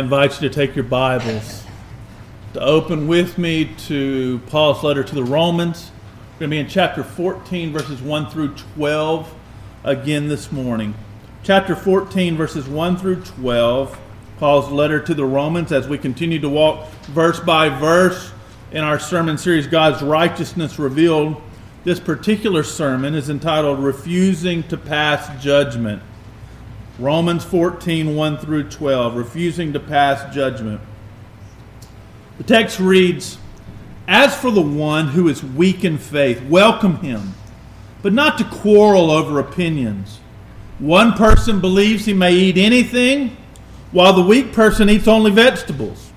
I invite you to take your Bibles to open with me to Paul's letter to the Romans. We're going to be in chapter 14, verses 1 through 12 again this morning. Chapter 14, verses 1 through 12, Paul's letter to the Romans, as we continue to walk verse by verse in our sermon series, God's Righteousness Revealed. This particular sermon is entitled Refusing to Pass Judgment. Romans 14, 1 through 12, refusing to pass judgment. The text reads As for the one who is weak in faith, welcome him, but not to quarrel over opinions. One person believes he may eat anything, while the weak person eats only vegetables.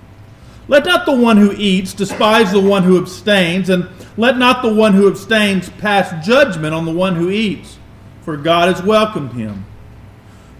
Let not the one who eats despise the one who abstains, and let not the one who abstains pass judgment on the one who eats, for God has welcomed him.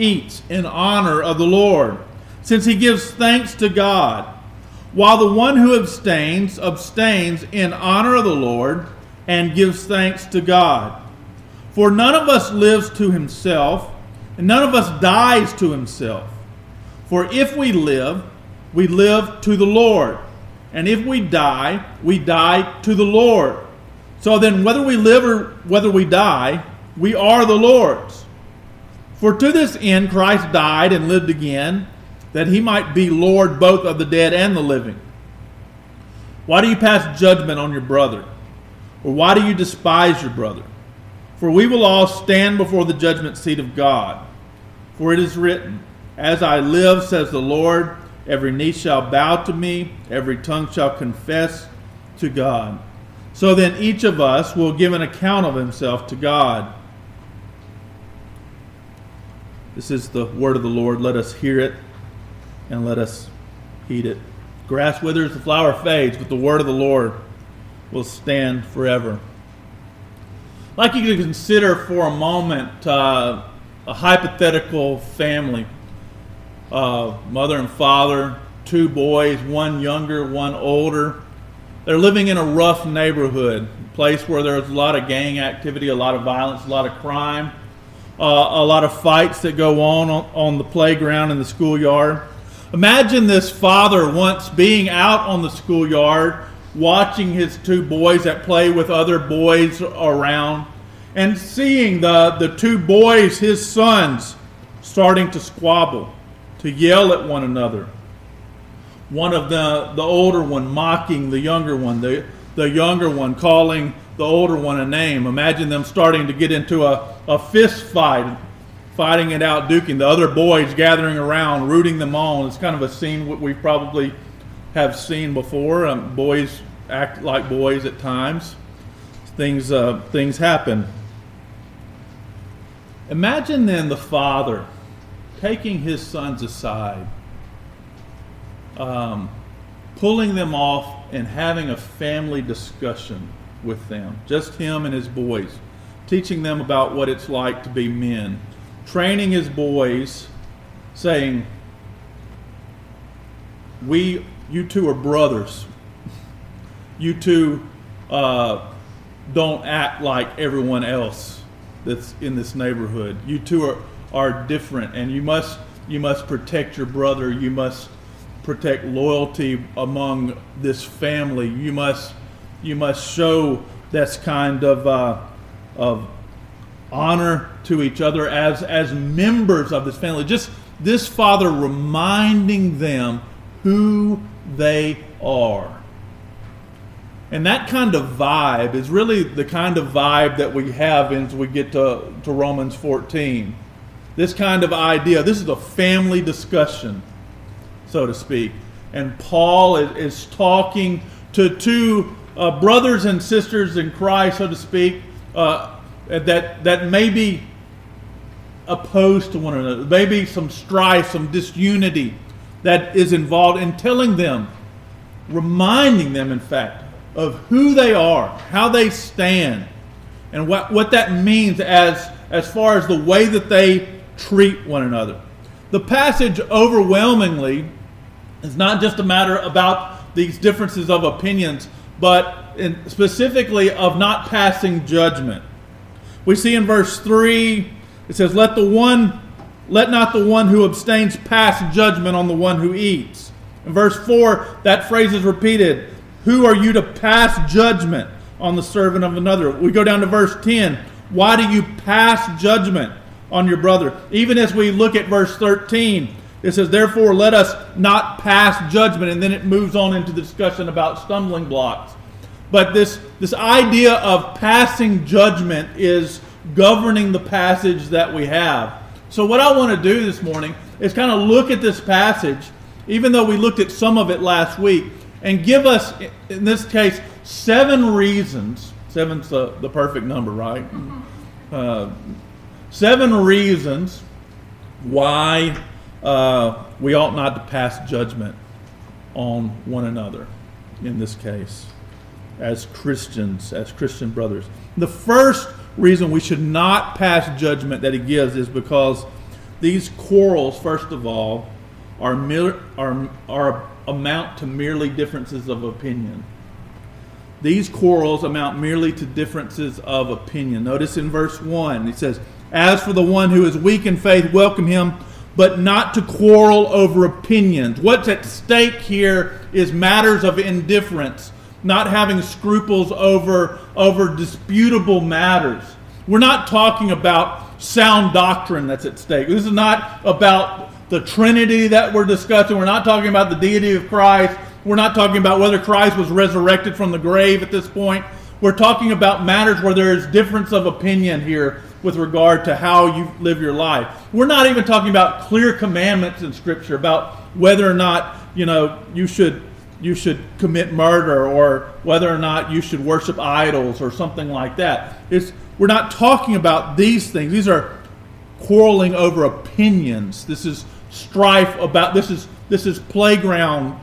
eats in honor of the Lord, since he gives thanks to God, while the one who abstains abstains in honor of the Lord and gives thanks to God. For none of us lives to himself, and none of us dies to himself. For if we live, we live to the Lord. And if we die, we die to the Lord. So then, whether we live or whether we die, we are the Lord's. For to this end Christ died and lived again, that he might be Lord both of the dead and the living. Why do you pass judgment on your brother? Or why do you despise your brother? For we will all stand before the judgment seat of God. For it is written, As I live, says the Lord, every knee shall bow to me, every tongue shall confess to God. So then each of us will give an account of himself to God. This is the word of the Lord. Let us hear it and let us heed it. Grass withers, the flower fades, but the word of the Lord will stand forever. I'd like you to consider for a moment uh, a hypothetical family uh, mother and father, two boys, one younger, one older. They're living in a rough neighborhood, a place where there's a lot of gang activity, a lot of violence, a lot of crime uh, a lot of fights that go on, on on the playground in the schoolyard. Imagine this father once being out on the schoolyard watching his two boys that play with other boys around and seeing the, the two boys, his sons, starting to squabble, to yell at one another. One of the, the older one mocking the younger one, the, the younger one calling the older one a name. Imagine them starting to get into a, a fist fight, fighting it out, duking. The other boys gathering around, rooting them on. It's kind of a scene we probably have seen before. Um, boys act like boys at times. Things uh, things happen. Imagine then the father taking his sons aside, um, pulling them off, and having a family discussion with them, just him and his boys, teaching them about what it's like to be men, training his boys, saying, "We, you two are brothers. You two uh, don't act like everyone else that's in this neighborhood. You two are are different, and you must you must protect your brother. You must." protect loyalty among this family. You must you must show this kind of uh, of honor to each other as as members of this family. Just this father reminding them who they are. And that kind of vibe is really the kind of vibe that we have as we get to, to Romans 14. This kind of idea. This is a family discussion, so to speak. And Paul is, is talking to two uh, brothers and sisters in Christ, so to speak, uh, that that may be opposed to one another, maybe some strife, some disunity that is involved in telling them, reminding them, in fact, of who they are, how they stand, and what, what that means as, as far as the way that they treat one another. The passage overwhelmingly is not just a matter about these differences of opinions, but specifically of not passing judgment. We see in verse 3, it says, Let the one let not the one who abstains pass judgment on the one who eats. In verse 4, that phrase is repeated. Who are you to pass judgment on the servant of another? We go down to verse 10. Why do you pass judgment on your brother? Even as we look at verse 13, it says, Therefore, let us not pass judgment. And then it moves on into the discussion about stumbling blocks. But this, this idea of passing judgment is governing the passage that we have. So, what I want to do this morning is kind of look at this passage, even though we looked at some of it last week, and give us, in this case, seven reasons. Seven's the, the perfect number, right? Uh, seven reasons why uh, we ought not to pass judgment on one another in this case as Christians, as Christian brothers. The first reason we should not pass judgment that he gives is because these quarrels, first of all, are, are, are amount to merely differences of opinion. These quarrels amount merely to differences of opinion. Notice in verse 1, he says, As for the one who is weak in faith, welcome him, but not to quarrel over opinions. What's at stake here is matters of indifference not having scruples over, over disputable matters. We're not talking about sound doctrine that's at stake. This is not about the Trinity that we're discussing. We're not talking about the deity of Christ. We're not talking about whether Christ was resurrected from the grave at this point. We're talking about matters where there is difference of opinion here with regard to how you live your life. We're not even talking about clear commandments in Scripture about whether or not you know you should you should commit murder or whether or not you should worship idols or something like that. It's, we're not talking about these things. These are quarreling over opinions. This is strife about this is this is playground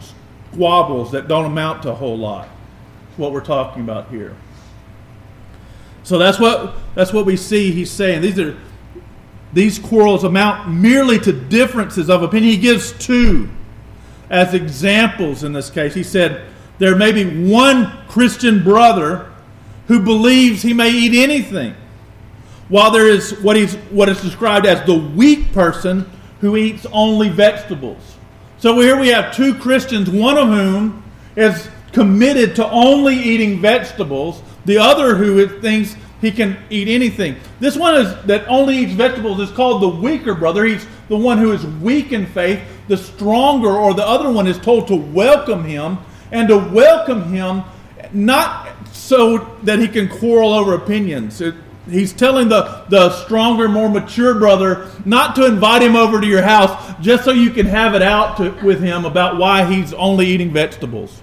squabbles that don't amount to a whole lot. What we're talking about here. So that's what that's what we see he's saying. These are these quarrels amount merely to differences of opinion. He gives two as examples in this case. He said, There may be one Christian brother who believes he may eat anything, while there is what, he's, what is described as the weak person who eats only vegetables. So here we have two Christians, one of whom is committed to only eating vegetables, the other who thinks he can eat anything. This one is that only eats vegetables is called the weaker brother. He's the one who is weak in faith. The stronger or the other one is told to welcome him and to welcome him not so that he can quarrel over opinions. It, he's telling the, the stronger, more mature brother not to invite him over to your house just so you can have it out to, with him about why he's only eating vegetables.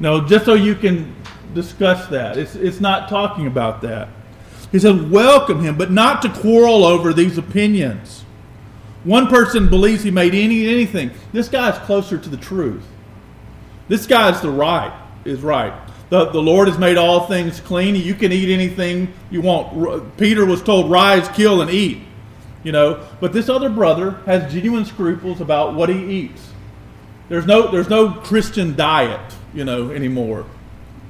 No, just so you can discuss that. It's, it's not talking about that. He said, welcome him, but not to quarrel over these opinions. One person believes he made any anything. This guy's closer to the truth. This guy's the right, is right. The, the Lord has made all things clean. You can eat anything you want. Peter was told, rise, kill, and eat. You know, but this other brother has genuine scruples about what he eats. There's no, there's no Christian diet, you know, anymore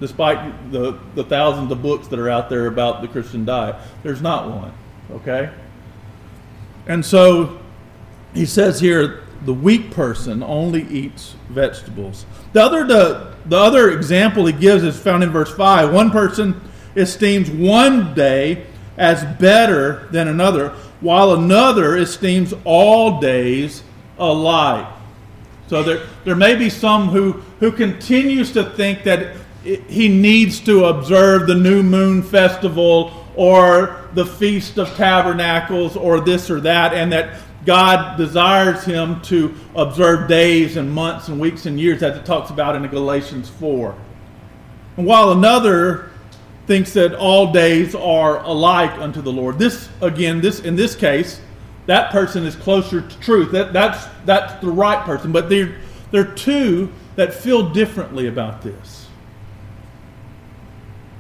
despite the, the thousands of books that are out there about the Christian diet. There's not one, okay? And so he says here the weak person only eats vegetables. The other, the, the other example he gives is found in verse 5. One person esteems one day as better than another, while another esteems all days alike. So there, there may be some who, who continues to think that he needs to observe the new moon festival or the feast of tabernacles or this or that and that God desires him to observe days and months and weeks and years as it talks about in Galatians 4. And while another thinks that all days are alike unto the Lord. This again, this in this case, that person is closer to truth. That, that's, that's the right person. But there, there are two that feel differently about this.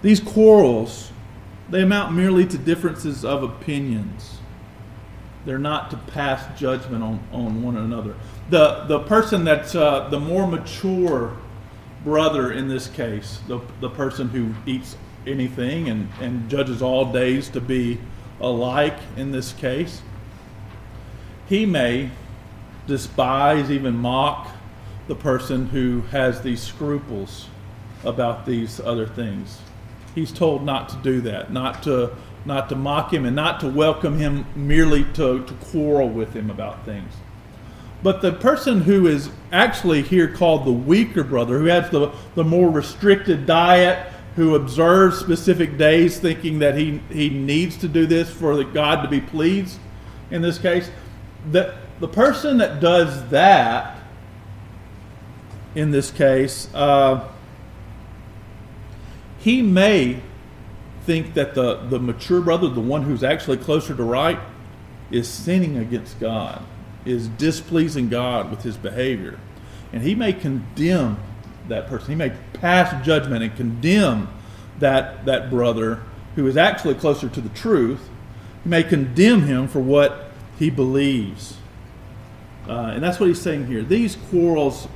These quarrels, they amount merely to differences of opinions. They're not to pass judgment on, on one another. The, the person that's uh, the more mature brother in this case, the, the person who eats anything and, and judges all days to be alike in this case, he may despise, even mock the person who has these scruples about these other things. He's told not to do that, not to not to mock him and not to welcome him merely to, to quarrel with him about things. But the person who is actually here called the weaker brother, who has the, the more restricted diet, who observes specific days thinking that he, he needs to do this for God to be pleased, in this case, the, the person that does that, in this case, uh, he may think that the, the mature brother, the one who's actually closer to right, is sinning against God, is displeasing God with his behavior. And he may condemn that person. He may pass judgment and condemn that, that brother who is actually closer to the truth. He may condemn him for what he believes. Uh, and that's what he's saying here. These quarrels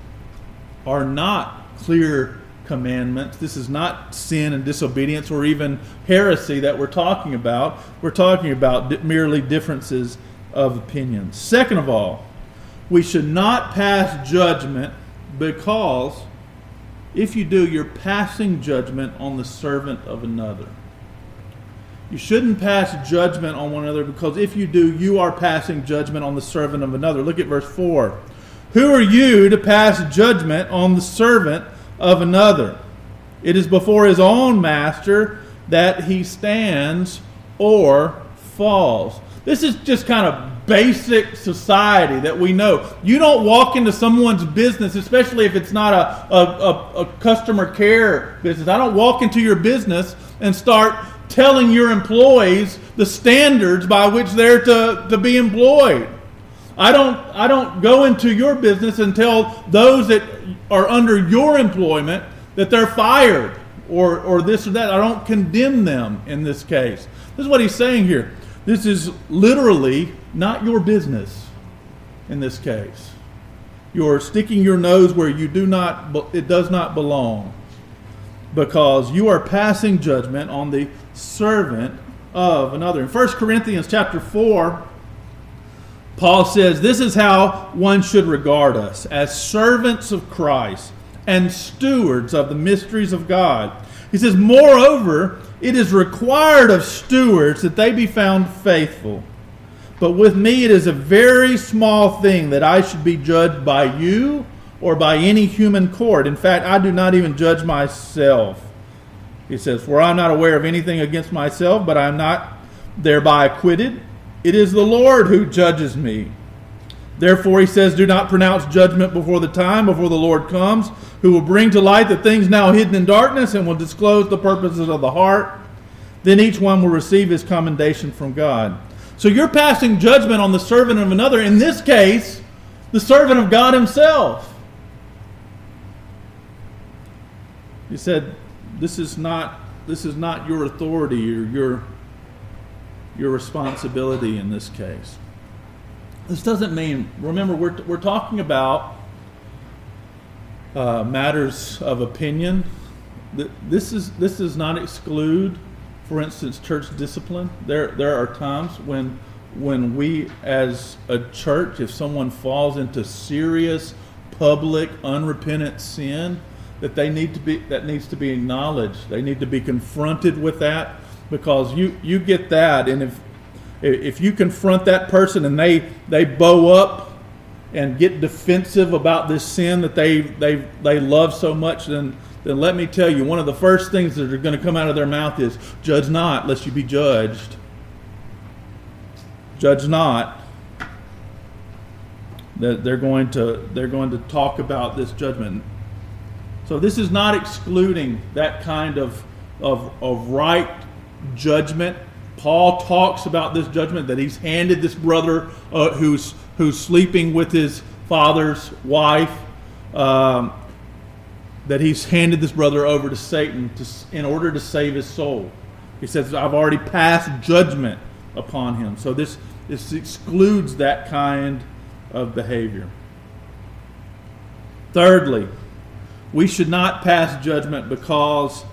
are not clear commandments. This is not sin and disobedience or even heresy that we're talking about. We're talking about merely differences of opinion. Second of all, we should not pass judgment because if you do, you're passing judgment on the servant of another. You shouldn't pass judgment on one another because if you do, you are passing judgment on the servant of another. Look at verse 4. Who are you to pass judgment on the servant of another? It is before his own master that he stands or falls. This is just kind of basic society that we know. You don't walk into someone's business, especially if it's not a, a, a, a, customer care business. I don't walk into your business and start telling your employees the standards by which they're to, to be employed. I don't, I don't go into your business and tell those that are under your employment that they're fired or, or this or that. I don't condemn them in this case. This is what he's saying here. This is literally not your business in this case. You're sticking your nose where you do not it does not belong because you are passing judgment on the servant of another. In 1 Corinthians chapter 4, Paul says, This is how one should regard us as servants of Christ and stewards of the mysteries of God. He says, Moreover, it is required of stewards that they be found faithful. But with me, it is a very small thing that I should be judged by you or by any human court. In fact, I do not even judge myself. He says, For I am not aware of anything against myself, but I am not thereby acquitted. It is the Lord who judges me. Therefore, he says, Do not pronounce judgment before the time, before the Lord comes, who will bring to light the things now hidden in darkness and will disclose the purposes of the heart. Then each one will receive his commendation from God. So you're passing judgment on the servant of another, in this case, the servant of God himself. He said, This is not this is not your authority or your your responsibility in this case. This doesn't mean, remember, we're, we're talking about uh, matters of opinion. This is this does not exclude, for instance, church discipline. There there are times when when we as a church, if someone falls into serious public unrepentant sin, that they need to be that needs to be acknowledged. They need to be confronted with that because you you get that, and if if you confront that person and they they bow up and get defensive about this sin that they they they love so much, then then let me tell you, one of the first things that are going to come out of their mouth is, "Judge not, lest you be judged." Judge not. That they're going to they're going to talk about this judgment. So this is not excluding that kind of of, of right judgment Paul talks about this judgment that he's handed this brother uh, who's who's sleeping with his father's wife. Um, that he's handed this brother over to Satan to, in order to save his soul. He says, "I've already passed judgment upon him." So this this excludes that kind of behavior. Thirdly, we should not pass judgment because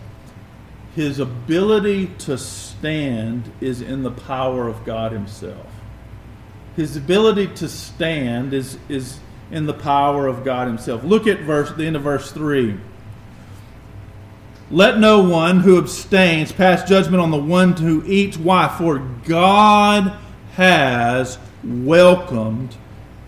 his ability to stand is in the power of God himself. His ability to stand is, is in the power of God himself. Look at verse the end of verse 3. Let no one who abstains pass judgment on the one who eats. Why? For God has welcomed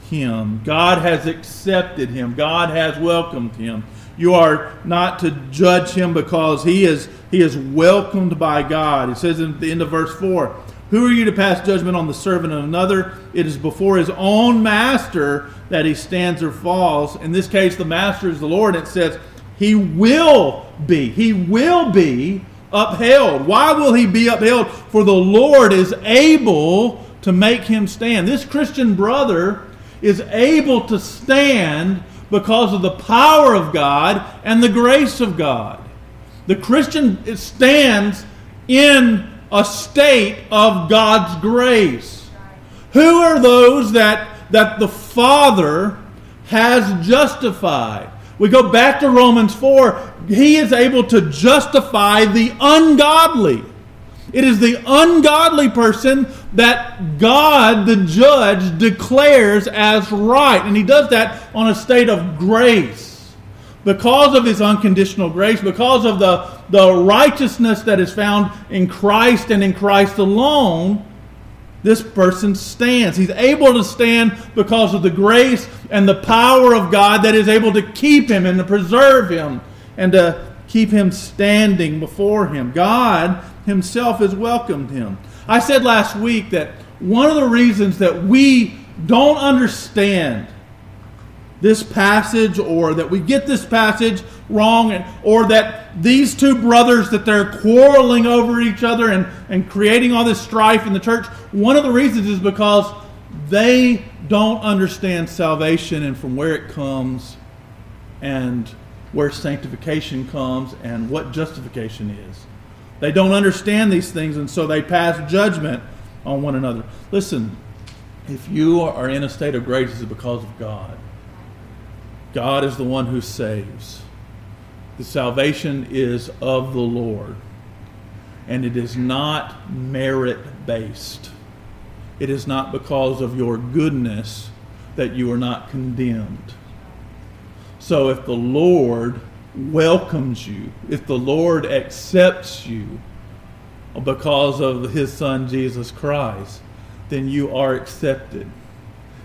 him. God has accepted him. God has welcomed him. You are not to judge him because he is he is welcomed by God. It says in the end of verse 4, who are you to pass judgment on the servant of another? It is before his own master that he stands or falls. In this case, the master is the Lord. It says he will be. He will be upheld. Why will he be upheld? For the Lord is able to make him stand. This Christian brother is able to stand because of the power of God and the grace of God. The Christian stands in a state of God's grace. Who are those that, that the Father has justified? We go back to Romans 4. He is able to justify the ungodly. It is the ungodly person that God, the judge, declares as right. And he does that on a state of grace. Because of his unconditional grace, because of the, the righteousness that is found in Christ and in Christ alone, this person stands. He's able to stand because of the grace and the power of God that is able to keep him and to preserve him and to keep him standing before him. God himself has welcomed him. I said last week that one of the reasons that we don't understand this passage or that we get this passage wrong or that these two brothers that they're quarreling over each other and, and creating all this strife in the church one of the reasons is because they don't understand salvation and from where it comes and where sanctification comes and what justification is they don't understand these things, and so they pass judgment on one another. Listen, if you are in a state of grace, it's because of God. God is the one who saves. The salvation is of the Lord, and it is not merit based. It is not because of your goodness that you are not condemned. So if the Lord welcomes you, if the Lord accepts you because of his son Jesus Christ, then you are accepted.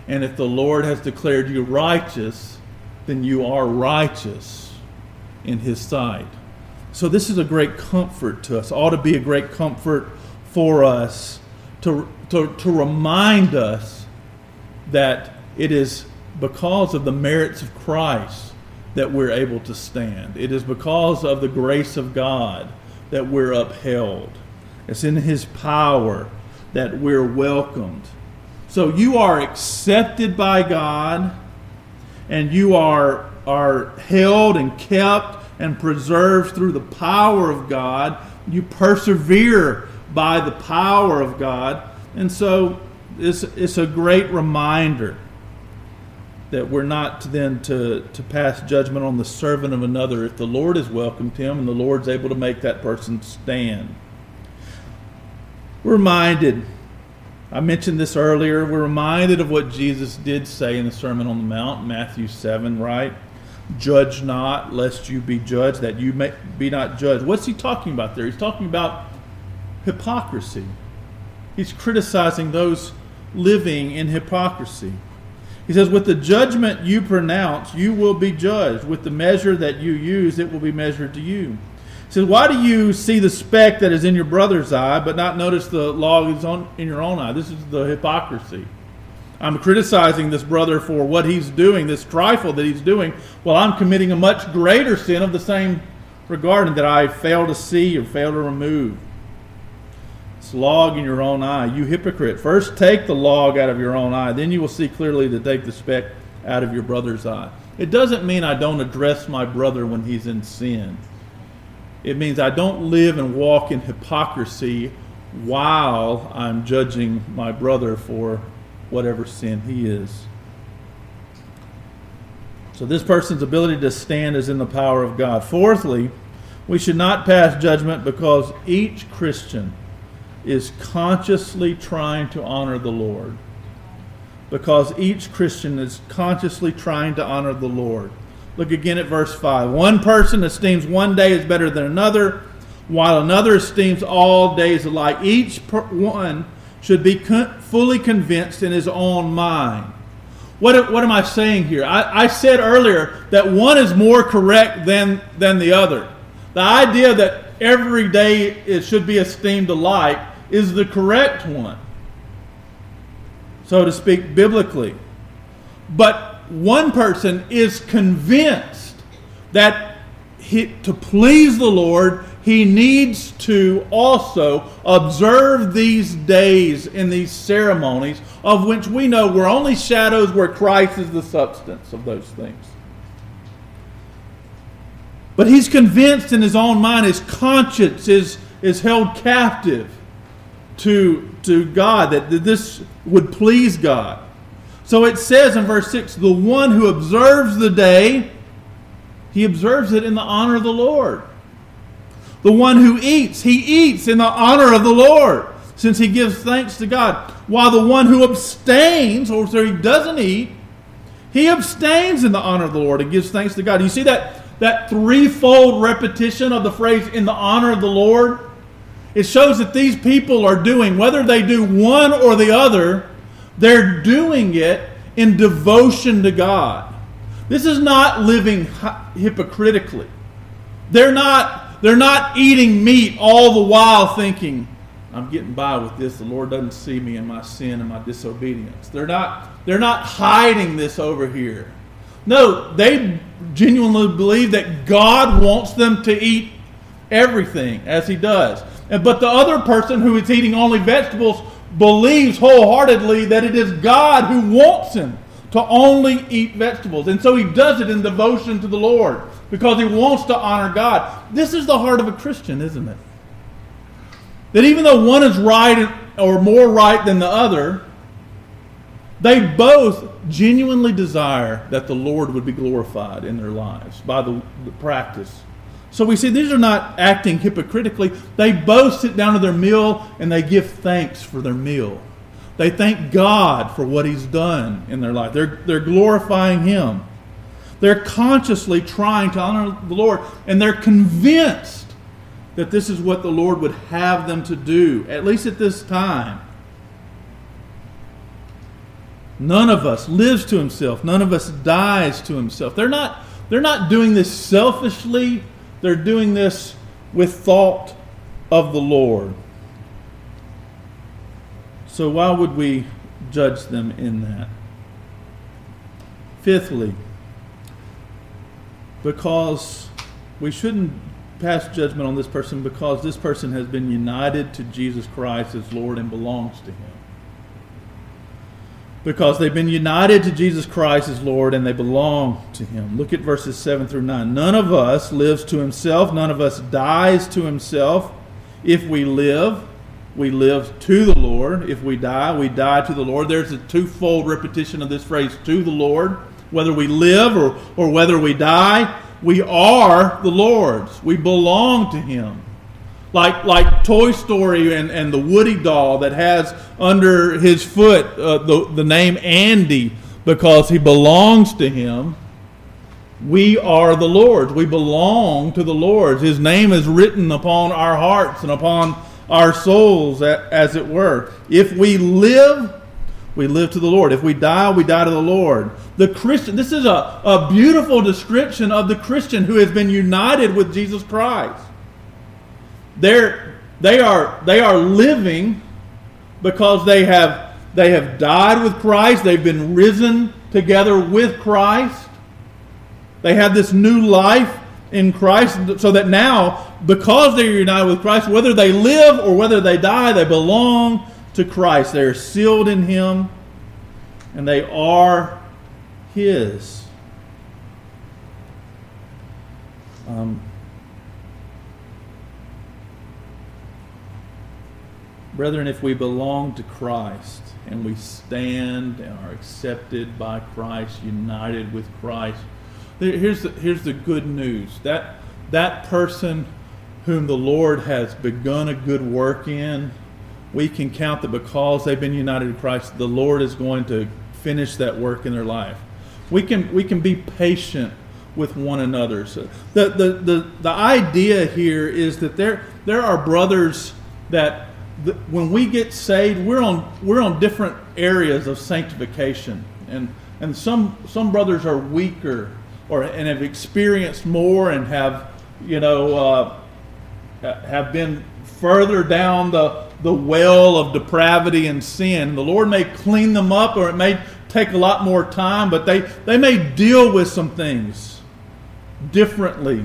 And if the Lord has declared you righteous, then you are righteous in his sight. So this is a great comfort to us, ought to be a great comfort for us to, to, to remind us that it is because of the merits of Christ that we're able to stand. It is because of the grace of God that we're upheld. It's in His power that we're welcomed. So you are accepted by God and you are, are held and kept and preserved through the power of God. You persevere by the power of God. And so it's, it's a great reminder that we're not then to, to pass judgment on the servant of another if the Lord has welcomed him and the Lord's able to make that person stand. We're reminded, I mentioned this earlier, we're reminded of what Jesus did say in the Sermon on the Mount, Matthew 7, right? Judge not, lest you be judged, that you may be not judged. What's he talking about there? He's talking about hypocrisy. He's criticizing those living in hypocrisy. He says, With the judgment you pronounce, you will be judged. With the measure that you use, it will be measured to you. He says, Why do you see the speck that is in your brother's eye, but not notice the log is on, in your own eye? This is the hypocrisy. I'm criticizing this brother for what he's doing, this trifle that he's doing, while I'm committing a much greater sin of the same regard that I fail to see or fail to remove. Log in your own eye. You hypocrite. First take the log out of your own eye, then you will see clearly to take the speck out of your brother's eye. It doesn't mean I don't address my brother when he's in sin. It means I don't live and walk in hypocrisy while I'm judging my brother for whatever sin he is. So, this person's ability to stand is in the power of God. Fourthly, we should not pass judgment because each Christian is consciously trying to honor the Lord. Because each Christian is consciously trying to honor the Lord. Look again at verse 5. One person esteems one day as better than another, while another esteems all days alike. Each one should be fully convinced in his own mind. What, what am I saying here? I, I said earlier that one is more correct than, than the other. The idea that every day it should be esteemed alike is the correct one, so to speak, biblically. But one person is convinced that he, to please the Lord, he needs to also observe these days in these ceremonies, of which we know were only shadows where Christ is the substance of those things. But he's convinced in his own mind, his conscience is, is held captive to, to God, that, this would please God. So it says in verse 6 the one who observes the day, he observes it in the honor of the Lord. The one who eats, he eats in the honor of the Lord, since he gives thanks to God. While the one who abstains, or so he doesn't eat, he abstains in the honor of the Lord and gives thanks to God. You see that, that threefold repetition of the phrase in the honor of the Lord? It shows that these people are doing, whether they do one or the other, they're doing it in devotion to God. This is not living hypocritically. They're not they're not eating meat all the while thinking, I'm getting by with this. The Lord doesn't see me in my sin and my disobedience. They're not, they're not hiding this over here. No, they genuinely believe that God wants them to eat everything as He does. But the other person who is eating only vegetables believes wholeheartedly that it is God who wants him to only eat vegetables. And so he does it in devotion to the Lord because he wants to honor God. This is the heart of a Christian, isn't it? That even though one is right or more right than the other, they both genuinely desire that the Lord would be glorified in their lives by the, the practice. So we see these are not acting hypocritically. They both sit down to their meal and they give thanks for their meal. They thank God for what He's done in their life. They're, they're glorifying Him. They're consciously trying to honor the Lord, and they're convinced that this is what the Lord would have them to do, at least at this time. None of us lives to himself. None of us dies to himself. They're not, they're not doing this selfishly. They're doing this with thought of the Lord. So why would we judge them in that? Fifthly, because we shouldn't pass judgment on this person because this person has been united to Jesus Christ as Lord and belongs to Him. Because they've been united to Jesus Christ as Lord and they belong to Him. Look at verses 7 through 9. None of us lives to himself, none of us dies to himself. If we live, we live to the Lord. If we die, we die to the Lord. There's a twofold repetition of this phrase, to the Lord whether we live or, or whether we die, we are the Lord's. We belong to Him. Like, like Toy Story and, and the Woody doll that has under his foot uh, the, the name Andy because he belongs to Him. We are the Lord's. We belong to the Lord's. His name is written upon our hearts and upon our souls, as it were. If we live, we live to the Lord. If we die, we die to the Lord. The Christian, this is a, a beautiful description of the Christian who has been united with Jesus Christ. They're, they, are, they are living because they have, they have died with Christ, they've been risen together with Christ. They have this new life in Christ, so that now, because they're united with Christ, whether they live or whether they die, they belong to Christ. They are sealed in Him, and they are His. Um, brethren, if we belong to Christ and we stand and are accepted by Christ, united with Christ, here's the, here's the good news that that person whom the Lord has begun a good work in, we can count that because they've been united to Christ, the Lord is going to finish that work in their life. We can we can be patient with one another. So the, the, the, the idea here is that there there are brothers that the, when we get saved, we're on we're on different areas of sanctification, and and some some brothers are weaker or and have experienced more and have you know uh, have been further down the the well of depravity and sin. The Lord may clean them up, or it may take a lot more time, but they they may deal with some things differently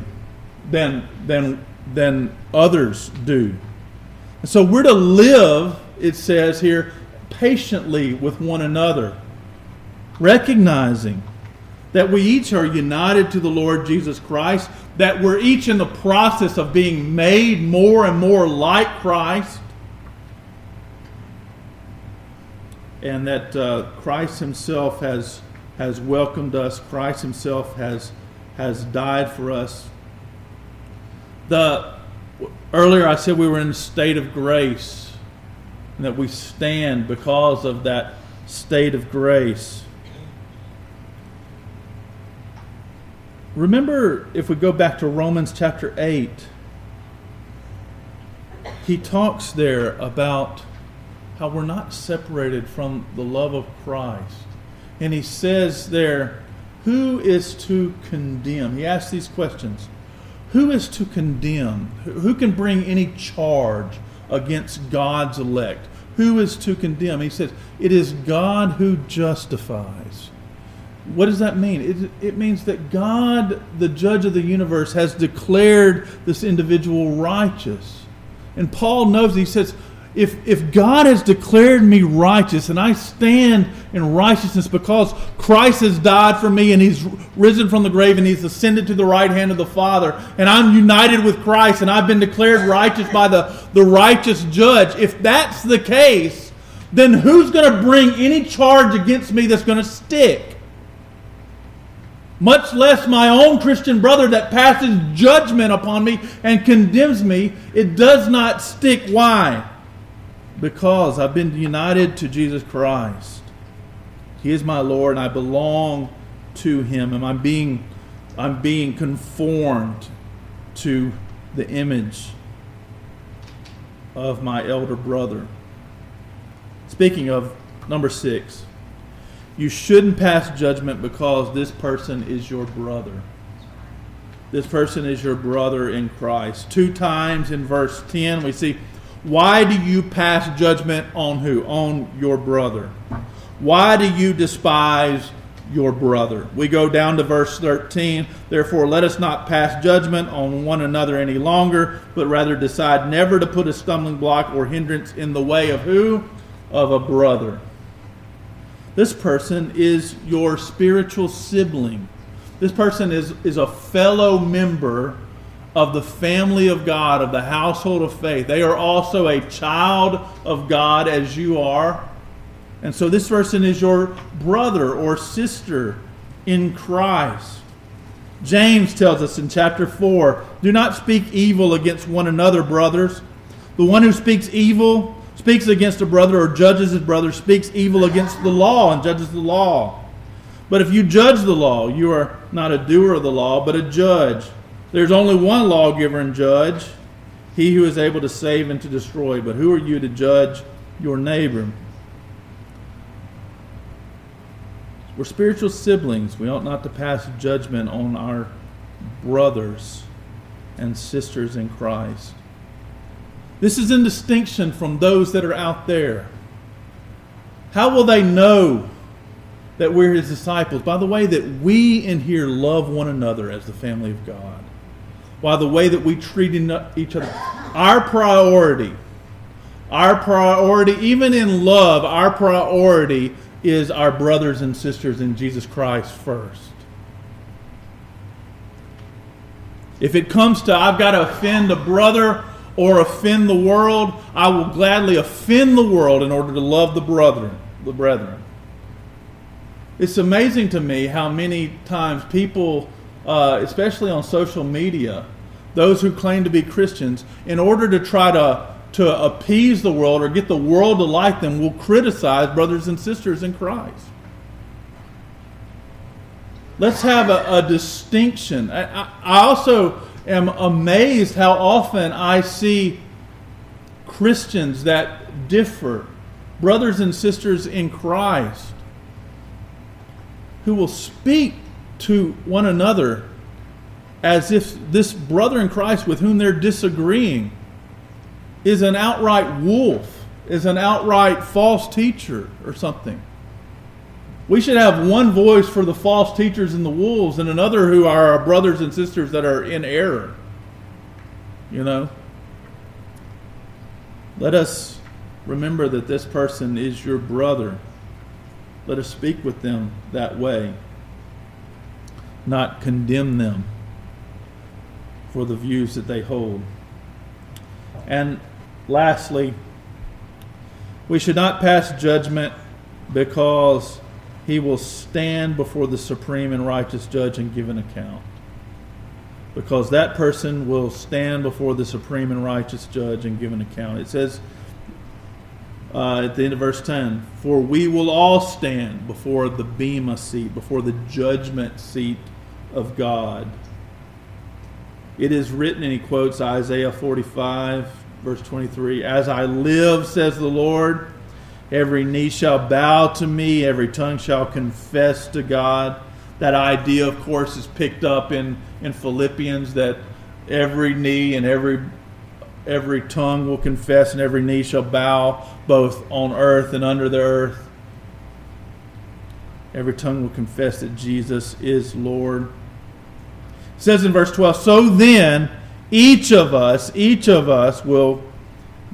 than than than others do. And so we're to live, it says here, patiently with one another, recognizing that we each are united to the Lord Jesus Christ, that we're each in the process of being made more and more like Christ, and that uh, Christ Himself has, has welcomed us, Christ Himself has, has died for us. The, earlier I said we were in a state of grace, and that we stand because of that state of grace. Remember, if we go back to Romans chapter 8, he talks there about how we're not separated from the love of Christ. And he says there, Who is to condemn? He asks these questions Who is to condemn? Who can bring any charge against God's elect? Who is to condemn? He says, It is God who justifies. What does that mean? It, it means that God, the judge of the universe, has declared this individual righteous. And Paul knows, he says, if, if God has declared me righteous and I stand in righteousness because Christ has died for me and he's risen from the grave and he's ascended to the right hand of the Father, and I'm united with Christ and I've been declared righteous by the, the righteous judge, if that's the case, then who's going to bring any charge against me that's going to stick? much less my own Christian brother that passes judgment upon me and condemns me, it does not stick. Why? Because I've been united to Jesus Christ. He is my Lord and I belong to him and I'm being I'm being conformed to the image of my elder brother. Speaking of number 6, you shouldn't pass judgment because this person is your brother. This person is your brother in Christ. Two times in verse 10, we see, Why do you pass judgment on who? On your brother. Why do you despise your brother? We go down to verse 13. Therefore, let us not pass judgment on one another any longer, but rather decide never to put a stumbling block or hindrance in the way of who? Of a brother. This person is your spiritual sibling. This person is, is a fellow member of the family of God, of the household of faith. They are also a child of God as you are. And so this person is your brother or sister in Christ. James tells us in chapter 4 do not speak evil against one another, brothers. The one who speaks evil speaks against a brother or judges his brother speaks evil against the law and judges the law. But if you judge the law, you are not a doer of the law, but a judge. There's only one lawgiver and judge, he who is able to save and to destroy. But who are you to judge your neighbor? We're spiritual siblings. We ought not to pass judgment on our brothers and sisters in Christ. This is in distinction from those that are out there. How will they know that we're his disciples? By the way, that we in here love one another as the family of God. By the way that we treat each other. Our priority, our priority, even in love, our priority is our brothers and sisters in Jesus Christ first. If it comes to I've got to offend a brother or offend the world, I will gladly offend the world in order to love the brethren, the brethren. It's amazing to me how many times people, uh, especially on social media, those who claim to be Christians, in order to try to to appease the world or get the world to like them, will criticize brothers and sisters in Christ. Let's have a, a distinction. I, I also am amazed how often I see Christians that differ, brothers and sisters in Christ, who will speak to one another as if this brother in Christ with whom they're disagreeing is an outright wolf, is an outright false teacher or something. We should have one voice for the false teachers and the wolves, and another who are our brothers and sisters that are in error. You know? Let us remember that this person is your brother. Let us speak with them that way, not condemn them for the views that they hold. And lastly, we should not pass judgment because he will stand before the supreme and righteous judge and give an account. Because that person will stand before the supreme and righteous judge and give an account. It says uh, at the end of verse 10 For we will all stand before the Bema seat, before the judgment seat of God. It is written, and he quotes Isaiah 45, verse 23 As I live, says the Lord Every knee shall bow to me, every tongue shall confess to God. That idea, of course, is picked up in, in Philippians that every knee and every every tongue will confess and every knee shall bow both on earth and under the earth. Every tongue will confess that Jesus is Lord. Says in verse 12, so then each of us, each of us will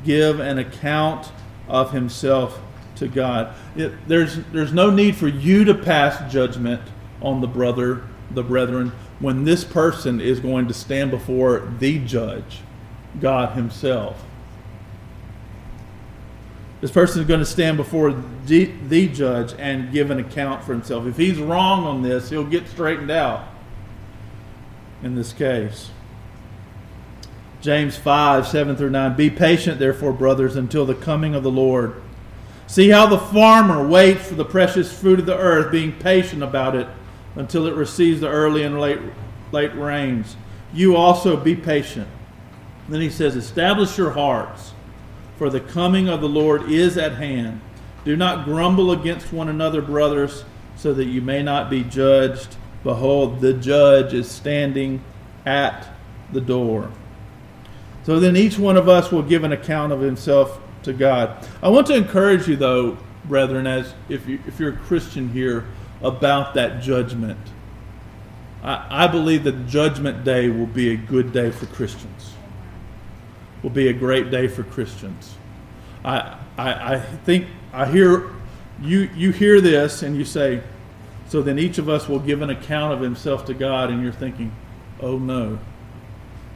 give an account of himself to God. It, there's, there's no need for you to pass judgment on the brother, the brethren, when this person is going to stand before the judge, God Himself. This person is going to stand before the, the judge and give an account for himself. If he's wrong on this, he'll get straightened out in this case. James 5, 7 through 9. Be patient, therefore, brothers, until the coming of the Lord. See how the farmer waits for the precious fruit of the earth, being patient about it until it receives the early and late, late rains. You also be patient. Then he says, Establish your hearts, for the coming of the Lord is at hand. Do not grumble against one another, brothers, so that you may not be judged. Behold, the judge is standing at the door. So then each one of us will give an account of himself to God. I want to encourage you, though, brethren, as if, you, if you're a Christian here, about that judgment. I, I believe that Judgment Day will be a good day for Christians. Will be a great day for Christians. I, I, I think I hear you you hear this and you say, so then each of us will give an account of himself to God, and you're thinking, oh no.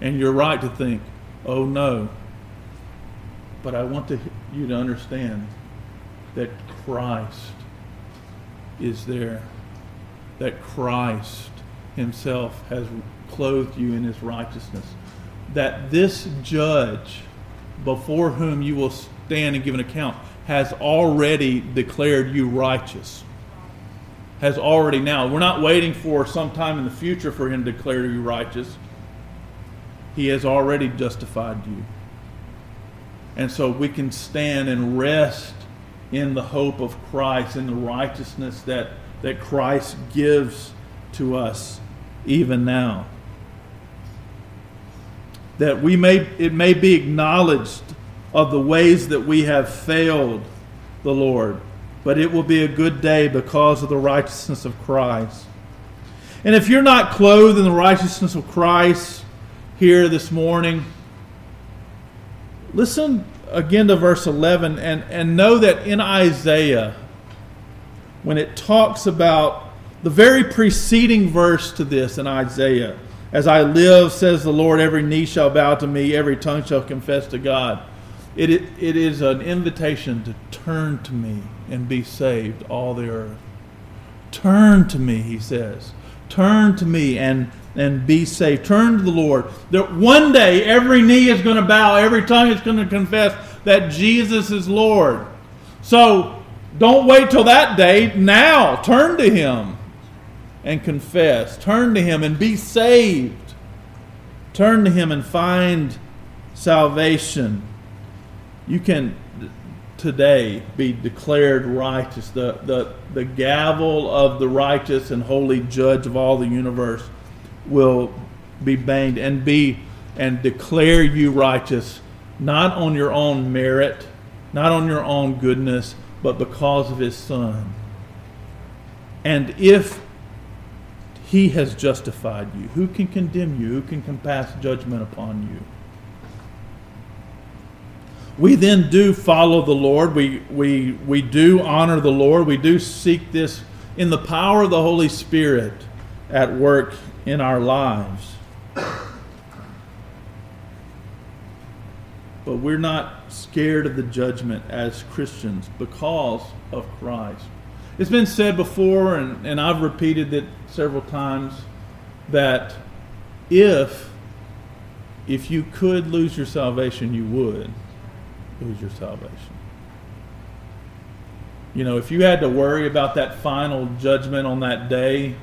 And you're right to think, oh no. But I want to, you to understand that Christ is there, that Christ Himself has clothed you in His righteousness, that this judge before whom you will stand and give an account has already declared you righteous. Has already now. We're not waiting for some time in the future for him to declare you righteous. He has already justified you. And so we can stand and rest in the hope of Christ, in the righteousness that, that Christ gives to us even now. That we may it may be acknowledged of the ways that we have failed the Lord, but it will be a good day because of the righteousness of Christ. And if you're not clothed in the righteousness of Christ, here this morning, listen again to verse 11 and, and know that in Isaiah, when it talks about the very preceding verse to this in Isaiah, as I live, says the Lord, every knee shall bow to me, every tongue shall confess to God. It, it, it is an invitation to turn to me and be saved, all the earth. Turn to me, he says. Turn to me and, and be saved. Turn to the Lord. That one day every knee is going to bow, every tongue is going to confess that Jesus is Lord. So don't wait till that day. Now turn to him and confess. Turn to him and be saved. Turn to him and find salvation. You can today be declared righteous. The, the, the gavel of the righteous and holy judge of all the universe will be banged and be and declare you righteous, not on your own merit, not on your own goodness, but because of his son. And if he has justified you, who can condemn you? Who can pass judgment upon you? We then do follow the Lord. We, we, we do honor the Lord. We do seek this in the power of the Holy Spirit at work in our lives. But we're not scared of the judgment as Christians because of Christ. It's been said before, and, and I've repeated it several times, that if if you could lose your salvation, you would lose your salvation. You know, if you had to worry about that final judgment on that day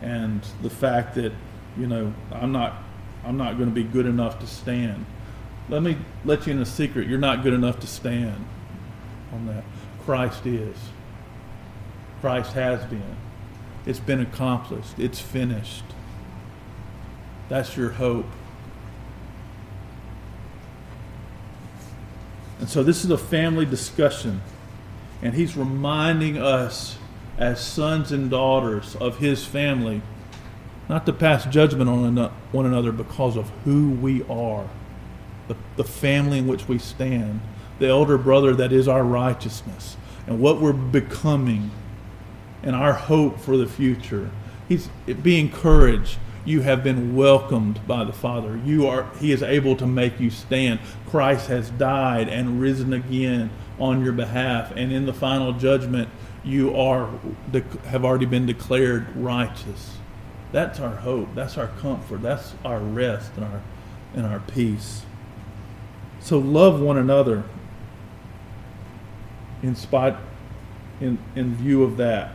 and the fact that, you know, I'm not I'm not going to be good enough to stand. Let me let you in a secret. You're not good enough to stand on that. Christ is. Christ has been. It's been accomplished. It's finished. That's your hope. And so this is a family discussion. And he's reminding us as sons and daughters of his family not to pass judgment on one another because of who we are, the, the family in which we stand, the elder brother that is our righteousness, and what we're becoming, and our hope for the future. He's be encouraged you have been welcomed by the Father. You are he is able to make you stand. Christ has died and risen again on your behalf and in the final judgment you are have already been declared righteous. That's our hope. That's our comfort. That's our rest and our and our peace. So love one another in spite in in view of that.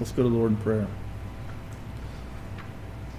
Let's go to the Lord in prayer.